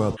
Well.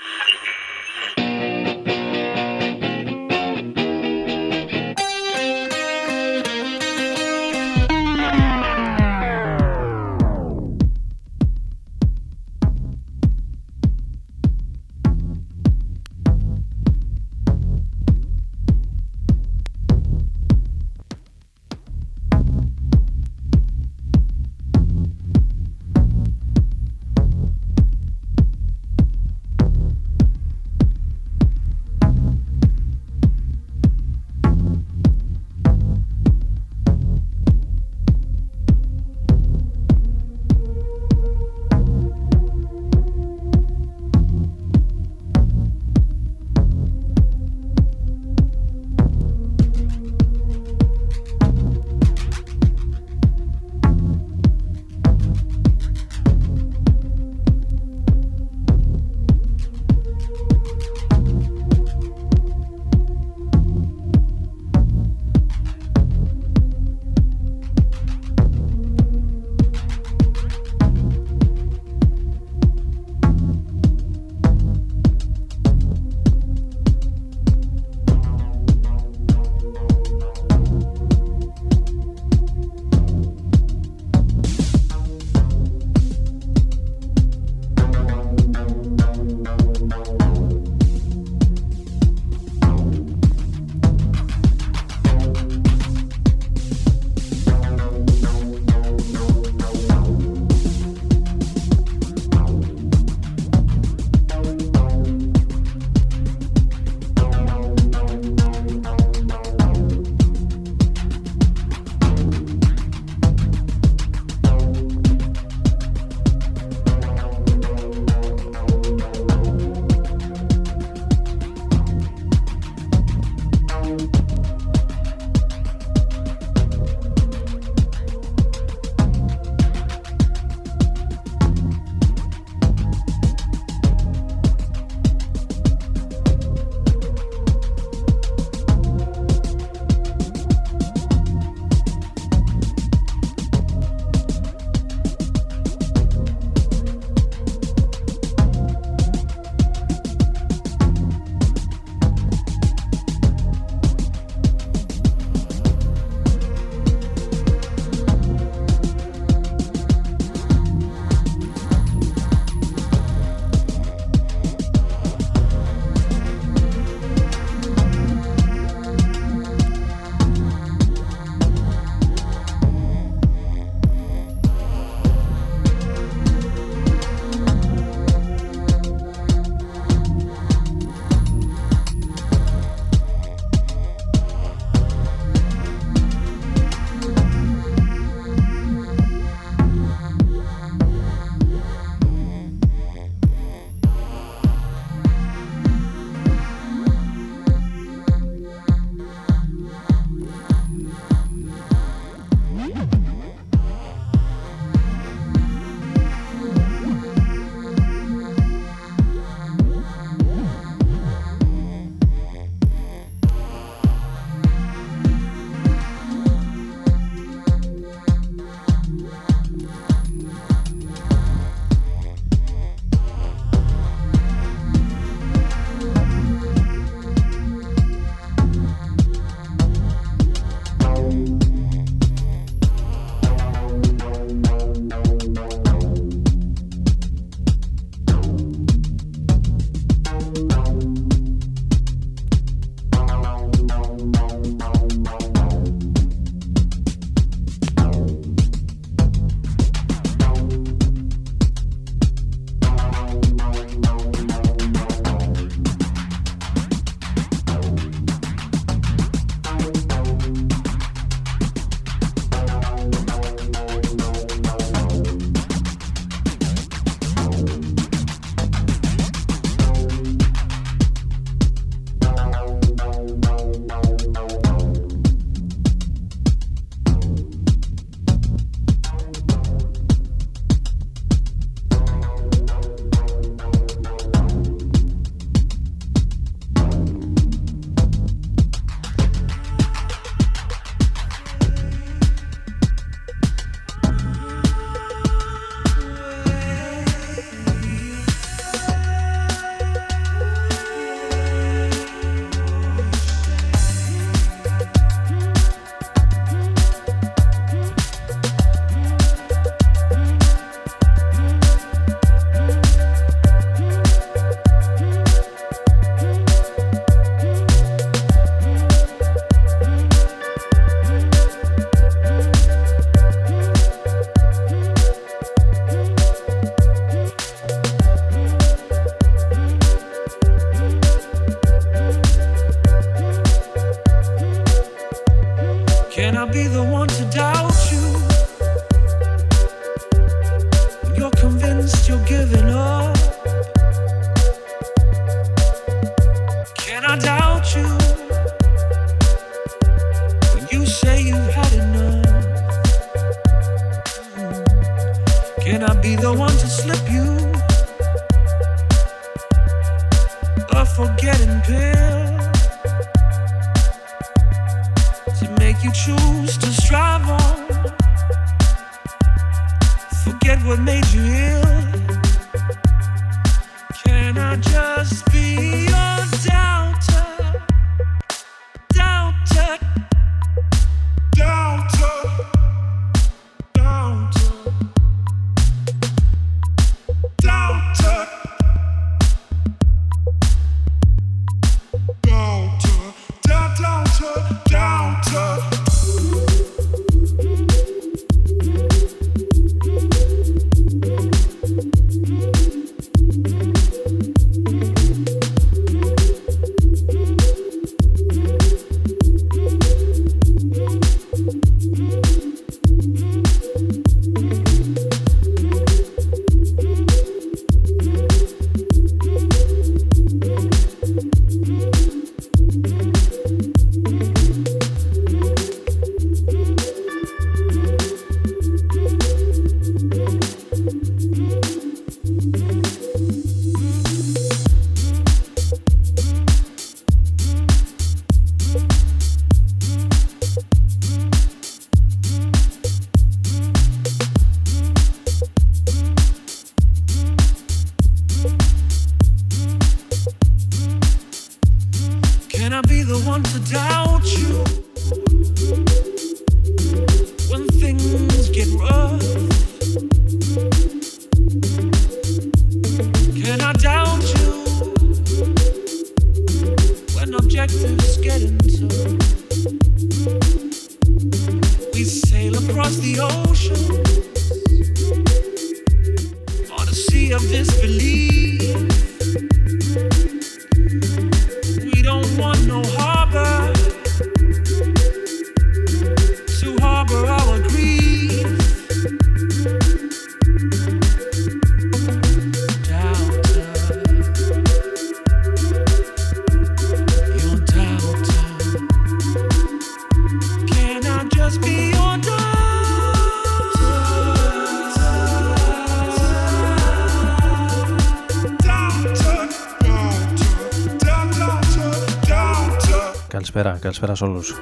Καλησπέρα, καλησπέρα σε όλους.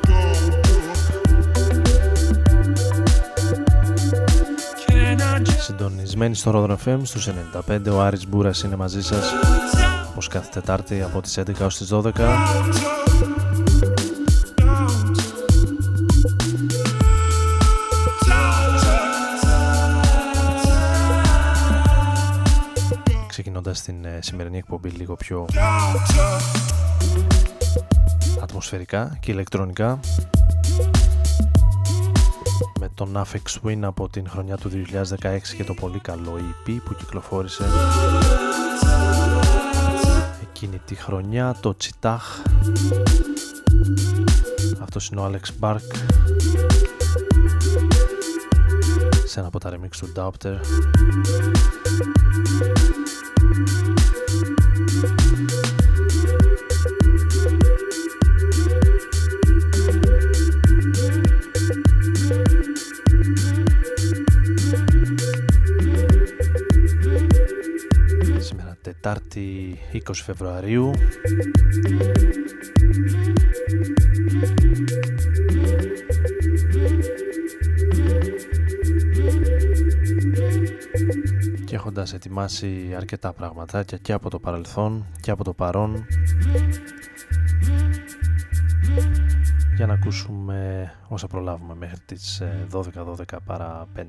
Συντονισμένοι στο Rodron FM στους 95, ο Άρης Μπούρας είναι μαζί σας όπως κάθε Τετάρτη από τις 11 ως τις 12. Ξεκινώντας την ε, σημερινή εκπομπή λίγο πιο ατμοσφαιρικά και ηλεκτρονικά. Με τον Affix Win από την χρονιά του 2016 και το πολύ καλό EP που κυκλοφόρησε εκείνη τη χρονιά το Τσιτάχ. Αυτός είναι ο Alex Bark. Σε ένα από τα remix του Doubter Τετάρτη 20 Φεβρουαρίου και έχοντας ετοιμάσει αρκετά πραγματάκια και από το παρελθόν και από το παρόν για να ακούσουμε όσα προλάβουμε μέχρι τις 12-12 παρά 5.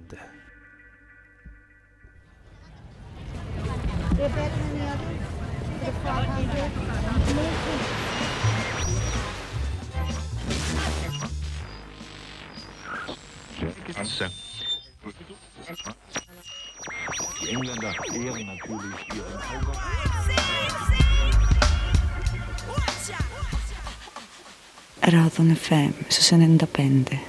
Klasse. Die Engländer ehren natürlich ihren Augen. Radon FM su 95.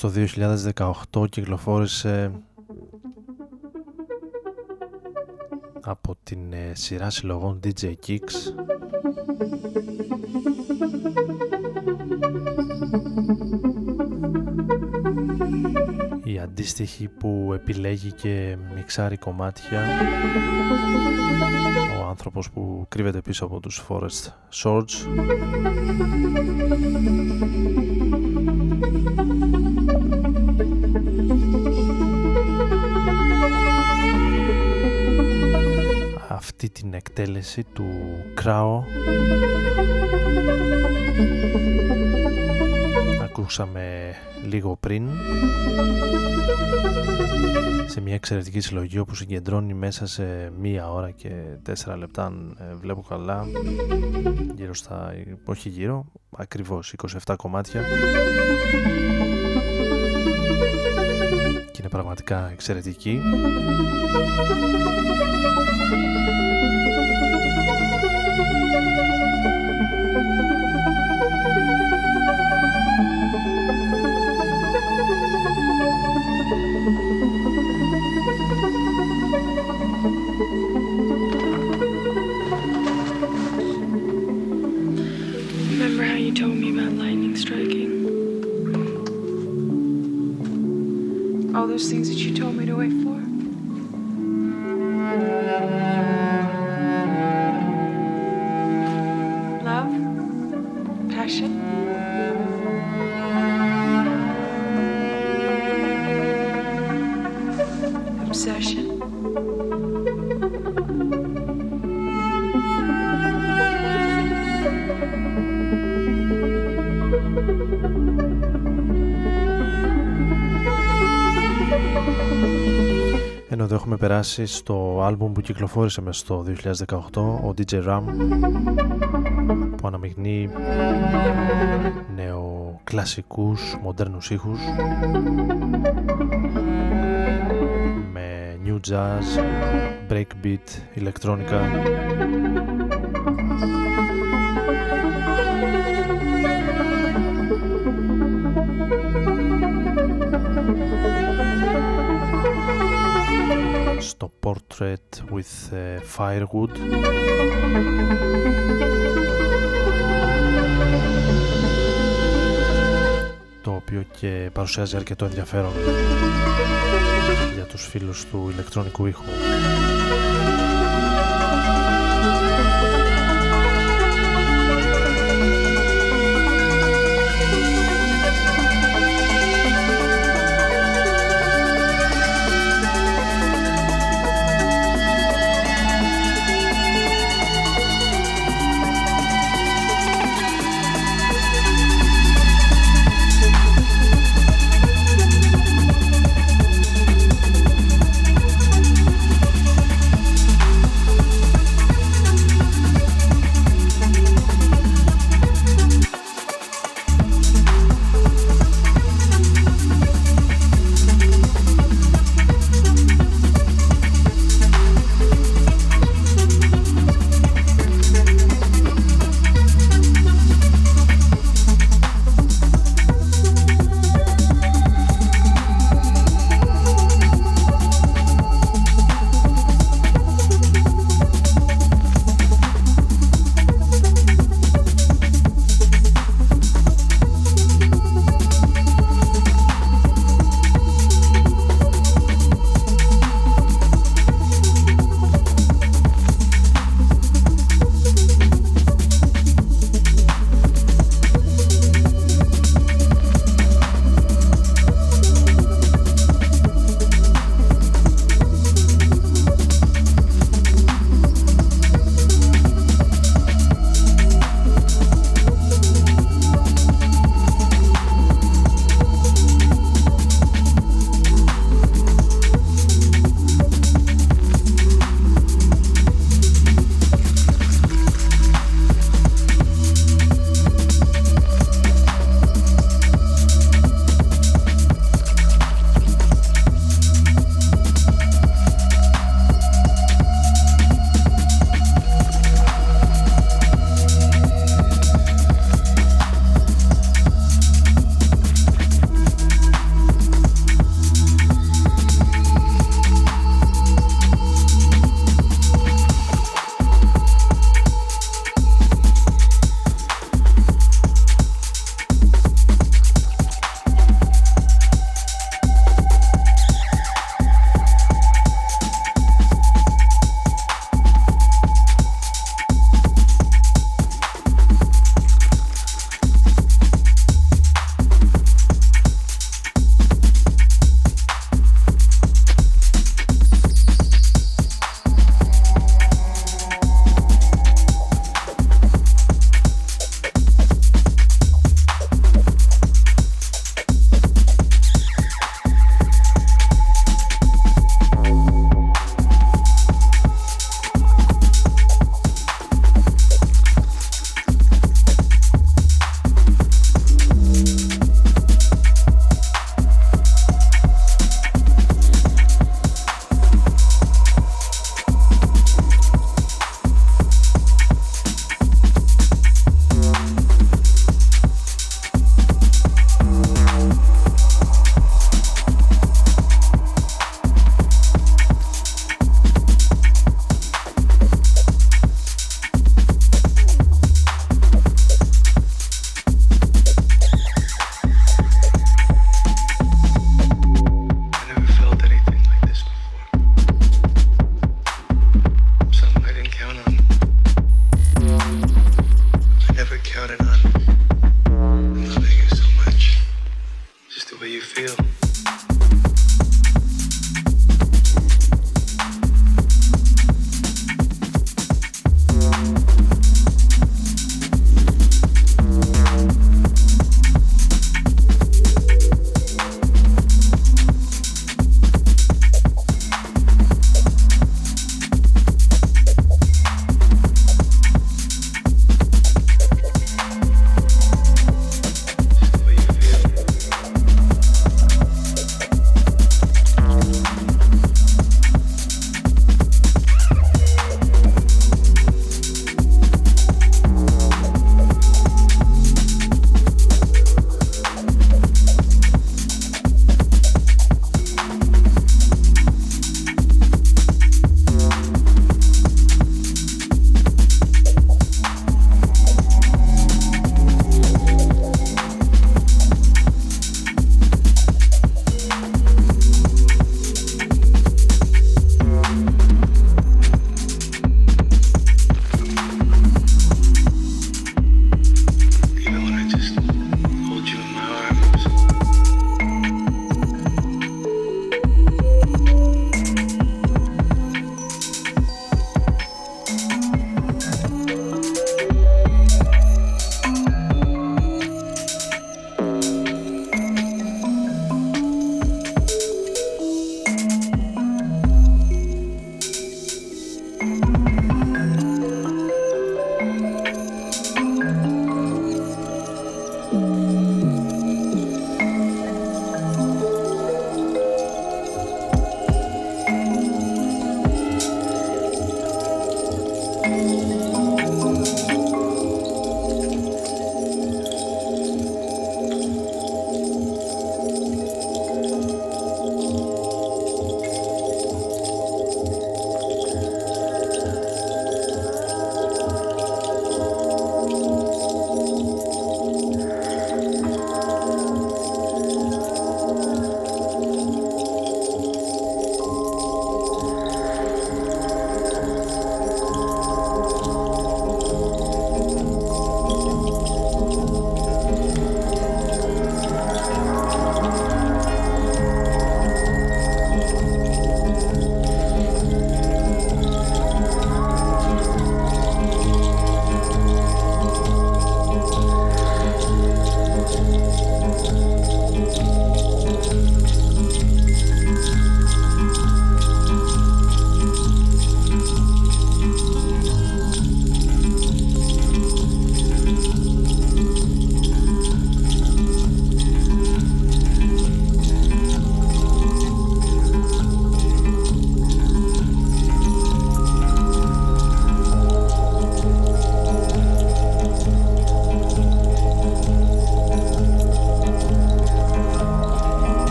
Στο 2018 κυκλοφόρησε από την ε, σειρά συλλογών DJ Kicks η αντίστοιχη που επιλέγει και μιξάρει κομμάτια. Ο άνθρωπος που κρύβεται πίσω από τους Forest Swords αυτή την εκτέλεση του Κράο ακούσαμε λίγο πριν σε μια εξαιρετική συλλογή όπου συγκεντρώνει μέσα σε μία ώρα και τέσσερα λεπτά αν ε, βλέπω καλά γύρω στα, όχι γύρω, ακριβώς 27 κομμάτια. Και είναι πραγματικά εξαιρετική περάσει στο άλμπουμ που κυκλοφόρησε μέσα στο 2018 ο DJ Ram που αναμειγνύει νεοκλασικούς μοντέρνους ήχους με new jazz, breakbeat, ηλεκτρόνικα στο Portrait with ε, Firewood το οποίο και παρουσιάζει αρκετό ενδιαφέρον για τους φίλους του ηλεκτρονικού ήχου.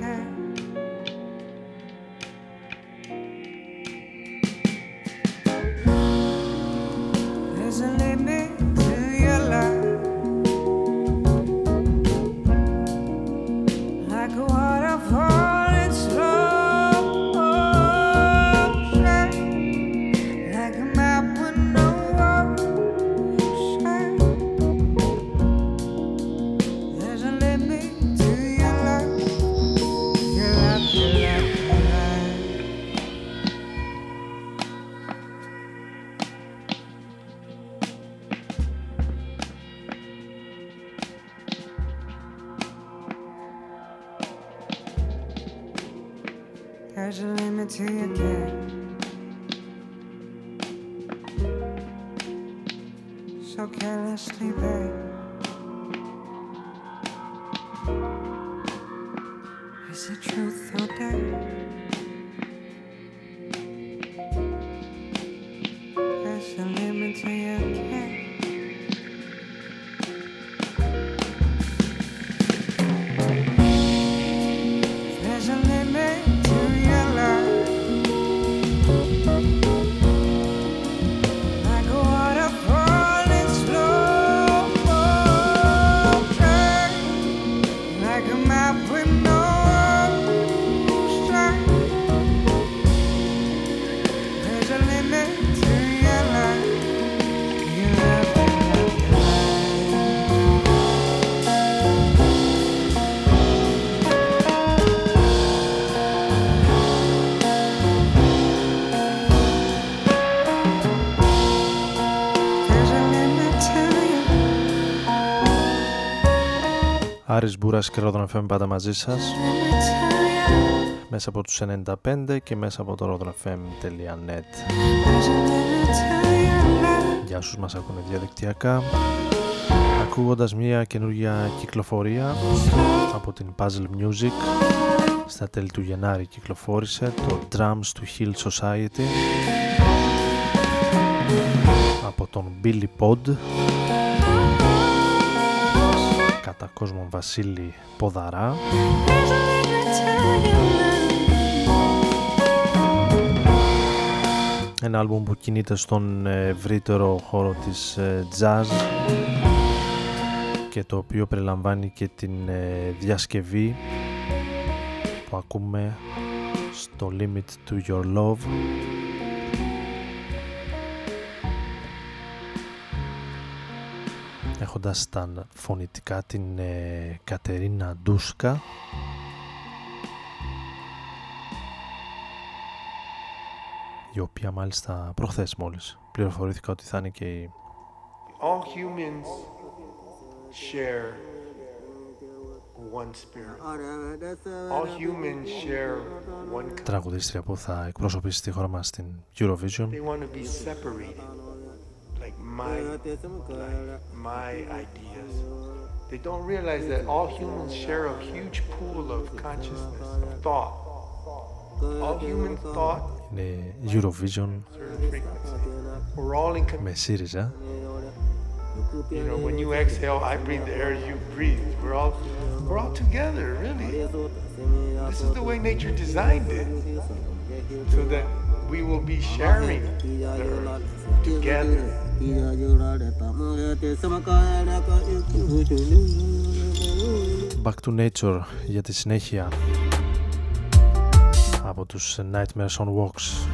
care. Χρήστης Μπούρας και Ρόδον FM πάντα μαζί σας. Μέσα από τους 95 και μέσα από το rodonfm.net Για όσους μας ακούνε διαδικτυακά. Ακούγοντας μια καινούργια κυκλοφορία από την Puzzle Music στα τέλη του Γενάρη κυκλοφόρησε το Drums του Hill Society από τον Billy Pod κατά κόσμο Βασίλη Ποδαρά. Ένα άλμπουμ που κινείται στον ε, ευρύτερο χώρο της ε, jazz και το οποίο περιλαμβάνει και την ε, διασκευή που ακούμε στο Limit to Your Love. έχοντας τα φωνητικά την ε, Κατερίνα Ντούσκα. Η οποία μάλιστα προχθές μόλις πληροφορήθηκα ότι θα είναι και η All humans Τραγουδίστρια που θα εκπροσωπήσει τη χώρα μας στην Eurovision. like my, like my ideas. They don't realize that all humans share a huge pool of consciousness, of thought. All human thought, είναι Eurovision certain frequency. We're all in. Com- με ΣΥΡΙΖΑ you know, when you exhale, I breathe the air you breathe. We're all, we're all together, really. This is the way nature designed it, so that we will be sharing the earth together. Back to Nature για τη συνέχεια από τους Nightmares on Walks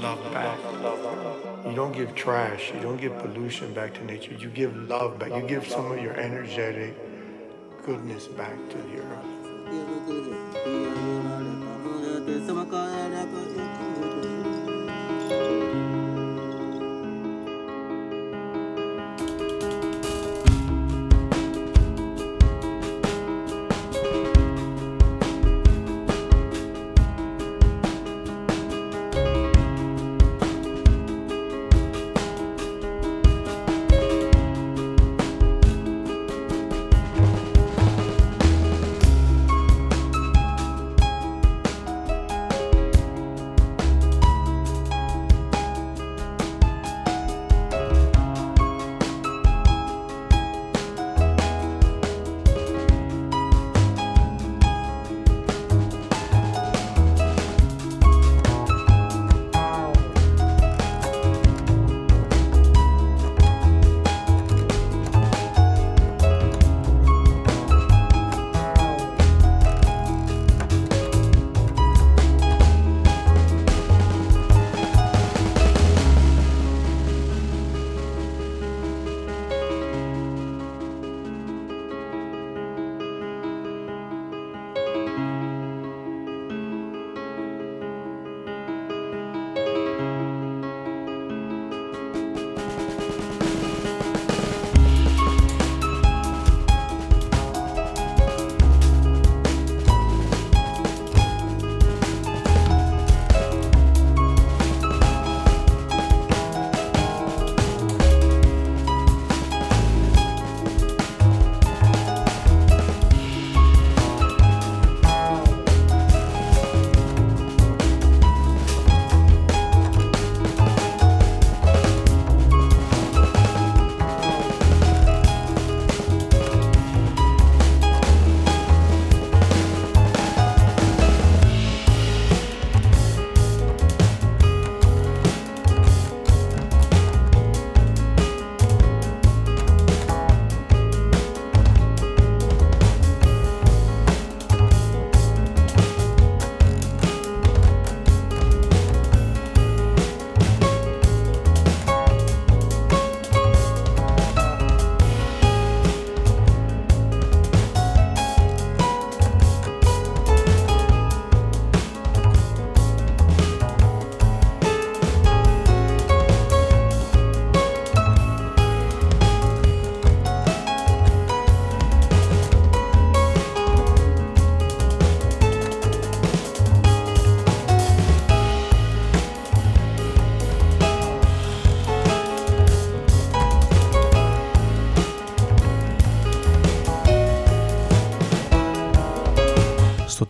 love back. You don't give trash, you don't give pollution back to nature. You give love back. You give some of your energetic goodness back to the earth.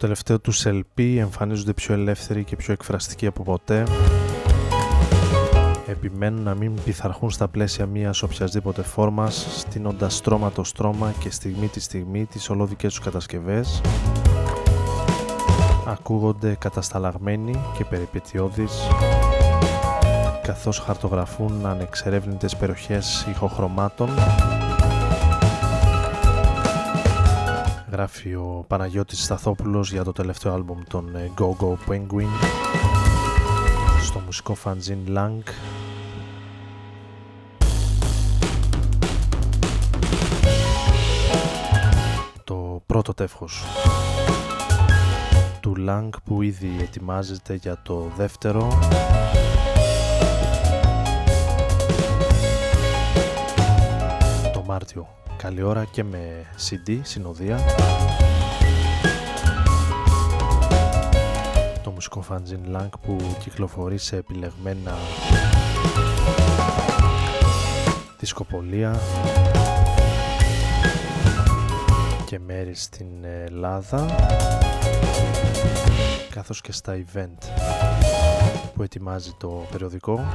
Τελευταίο του LP εμφανίζονται πιο ελεύθεροι και πιο εκφραστικοί από ποτέ. Επιμένουν να μην πειθαρχούν στα πλαίσια μιας οποιασδήποτε φόρμας, στείνοντας στρώμα το στρώμα και στιγμή τη στιγμή τις ολόδικές τους κατασκευές. Ακούγονται κατασταλαγμένοι και περιπετειώδεις καθώς χαρτογραφούν ανεξερεύνητες περιοχές ηχοχρωμάτων γράφει ο Παναγιώτης Σταθόπουλος για το τελευταίο άλμπουμ των ε, Go Go Penguin. Στο μουσικό fanzine Lang. Το πρώτο τεύχος του Lang που ήδη ετοιμάζεται για το δεύτερο. Το Μάρτιο καλή ώρα και με CD, συνοδεία. Το μουσικό fanzine Lang που κυκλοφορεί σε επιλεγμένα δισκοπολία και μέρη στην Ελλάδα καθώς και στα event που ετοιμάζει το περιοδικό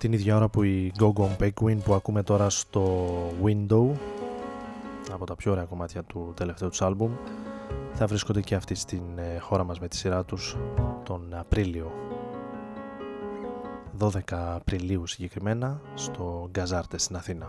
την ίδια ώρα που η Go Go Penguin που ακούμε τώρα στο Window από τα πιο ωραία κομμάτια του τελευταίου τους άλμπουμ θα βρίσκονται και αυτοί στην ε, χώρα μας με τη σειρά τους τον Απρίλιο 12 Απριλίου συγκεκριμένα στο Γκαζάρτες στην Αθήνα.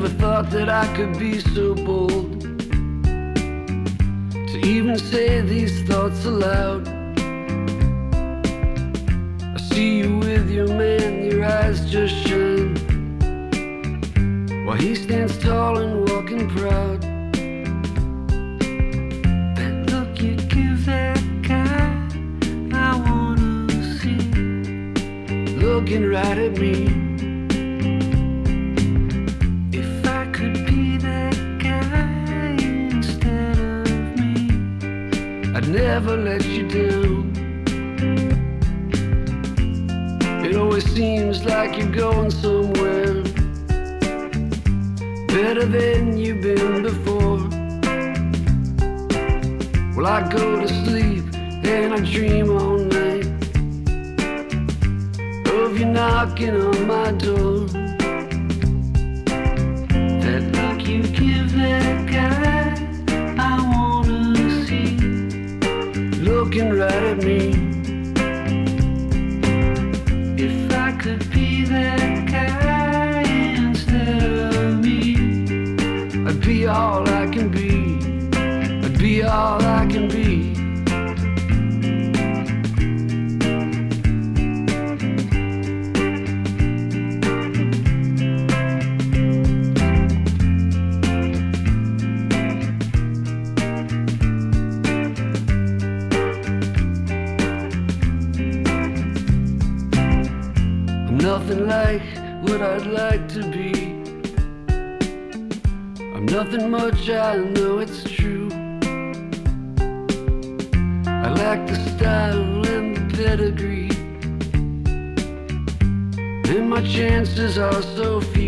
That I could be so bold to even say these thoughts aloud. I see you with your man, your eyes just shine while he stands tall and walking proud. Look you give that guy, I wanna see, looking right at me. Never let you down. It always seems like you're going somewhere better than you've been before. Well, I go to sleep and I dream all night of you knocking on my door. That look you give that guy, I know it's true. I lack the style and the pedigree. And my chances are so few.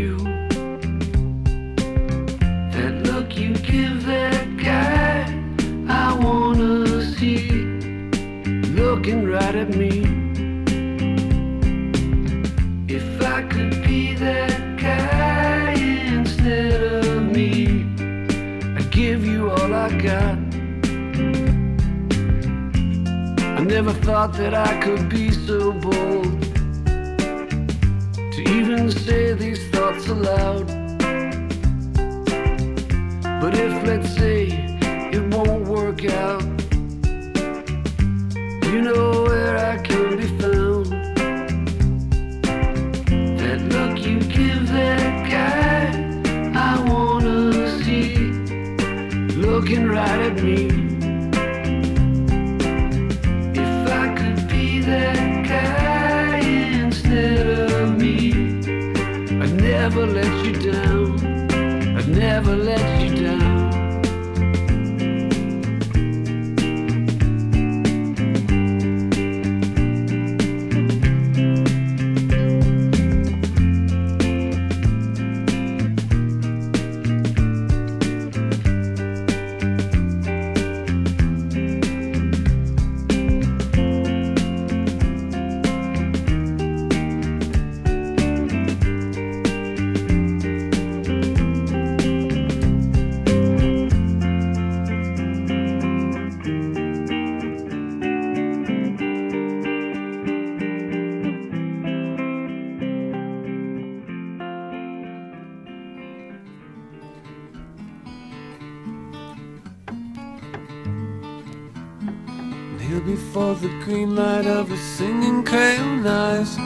Green light of a singing crayon eyes.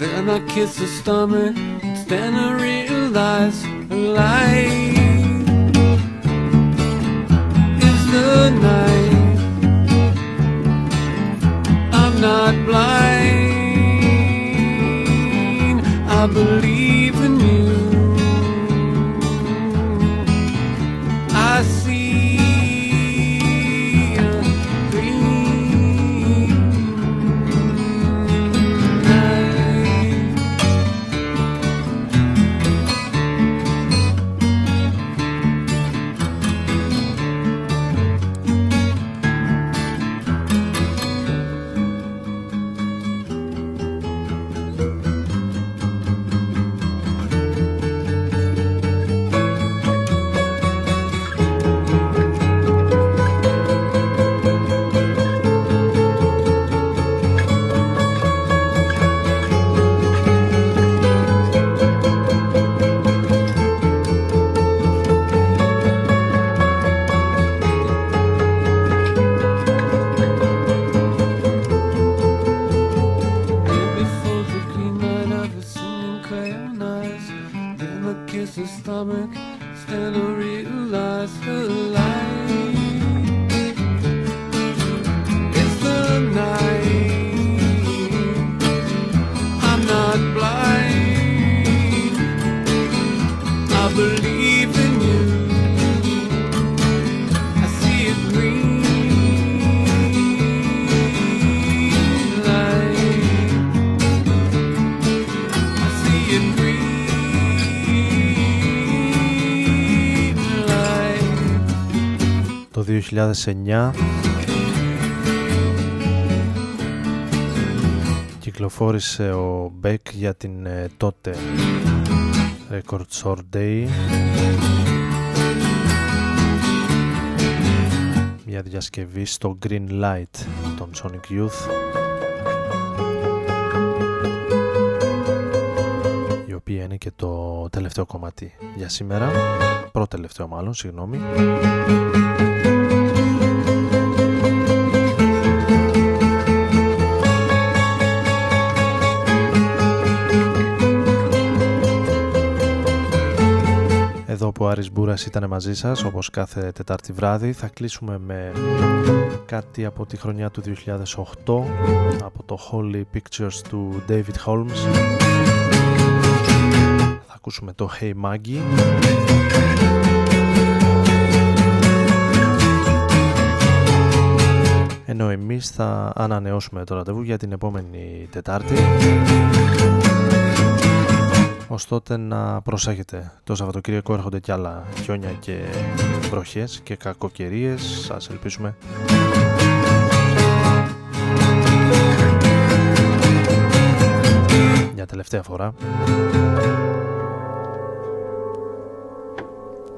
Then I kiss her stomach. Then I realize her light is the night. I'm not blind. I believe 2009 κυκλοφόρησε ο Beck για την ε, τότε Record Store Day. Μια διασκευή στο Green Light των Sonic Youth. Η οποία είναι και το τελευταίο κομμάτι για σήμερα. Πρώτο τελευταίο μάλλον, συγγνώμη Άρης Μπούρας ήταν μαζί σας όπως κάθε Τετάρτη βράδυ. Θα κλείσουμε με κάτι από τη χρονιά του 2008 από το Holy Pictures του David Holmes. Θα ακούσουμε το Hey Maggie. Ενώ εμείς θα ανανεώσουμε το ραντεβού για την επόμενη Τετάρτη ωστότε να προσέχετε. Το Σαββατοκύριακο έρχονται κι άλλα χιόνια και βροχές και κακοκαιρίες. Σας ελπίσουμε. Μια τελευταία φορά.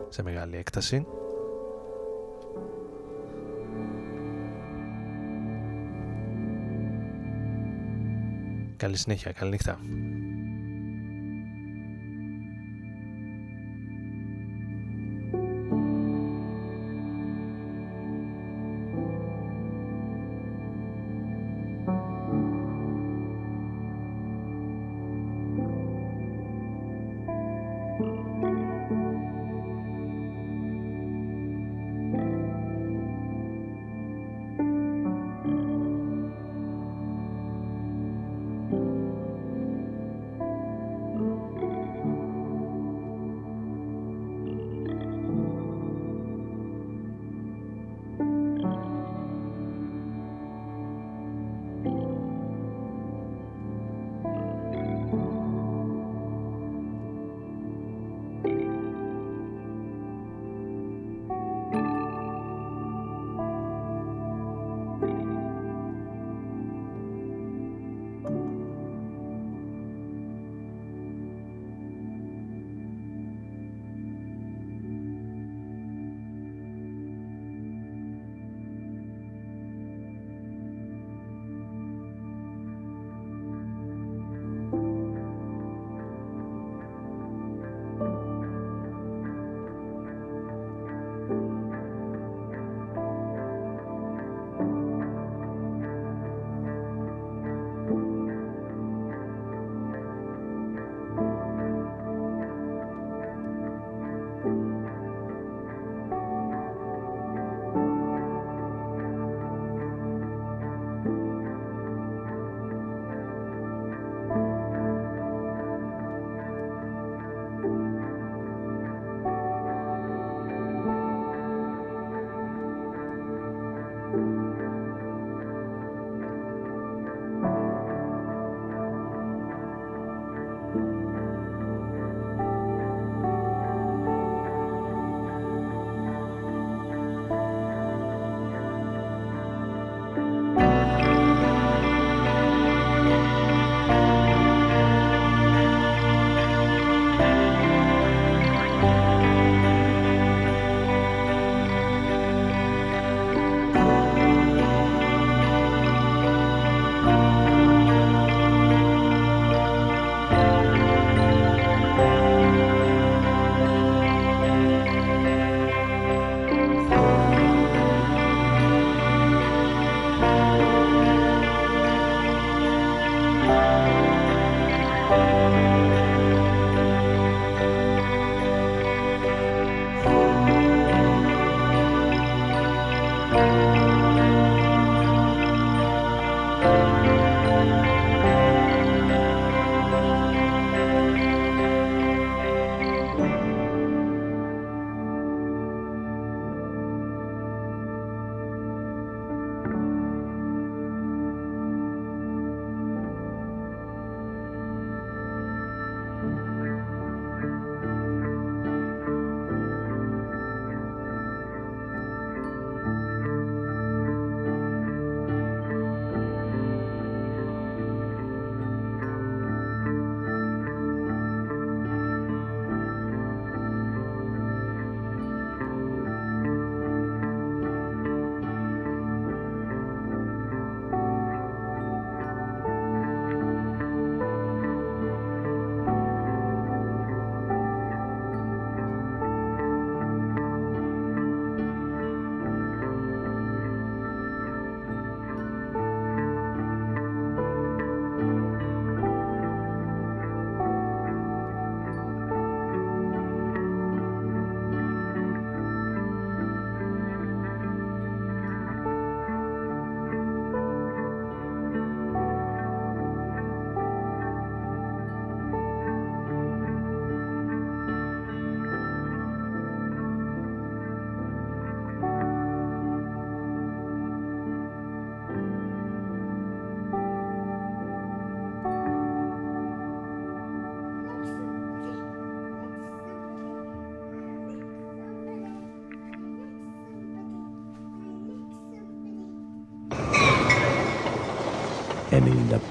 Σε μεγάλη έκταση. Καλή συνέχεια, καλή νύχτα.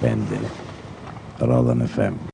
Bendel. Roland FM.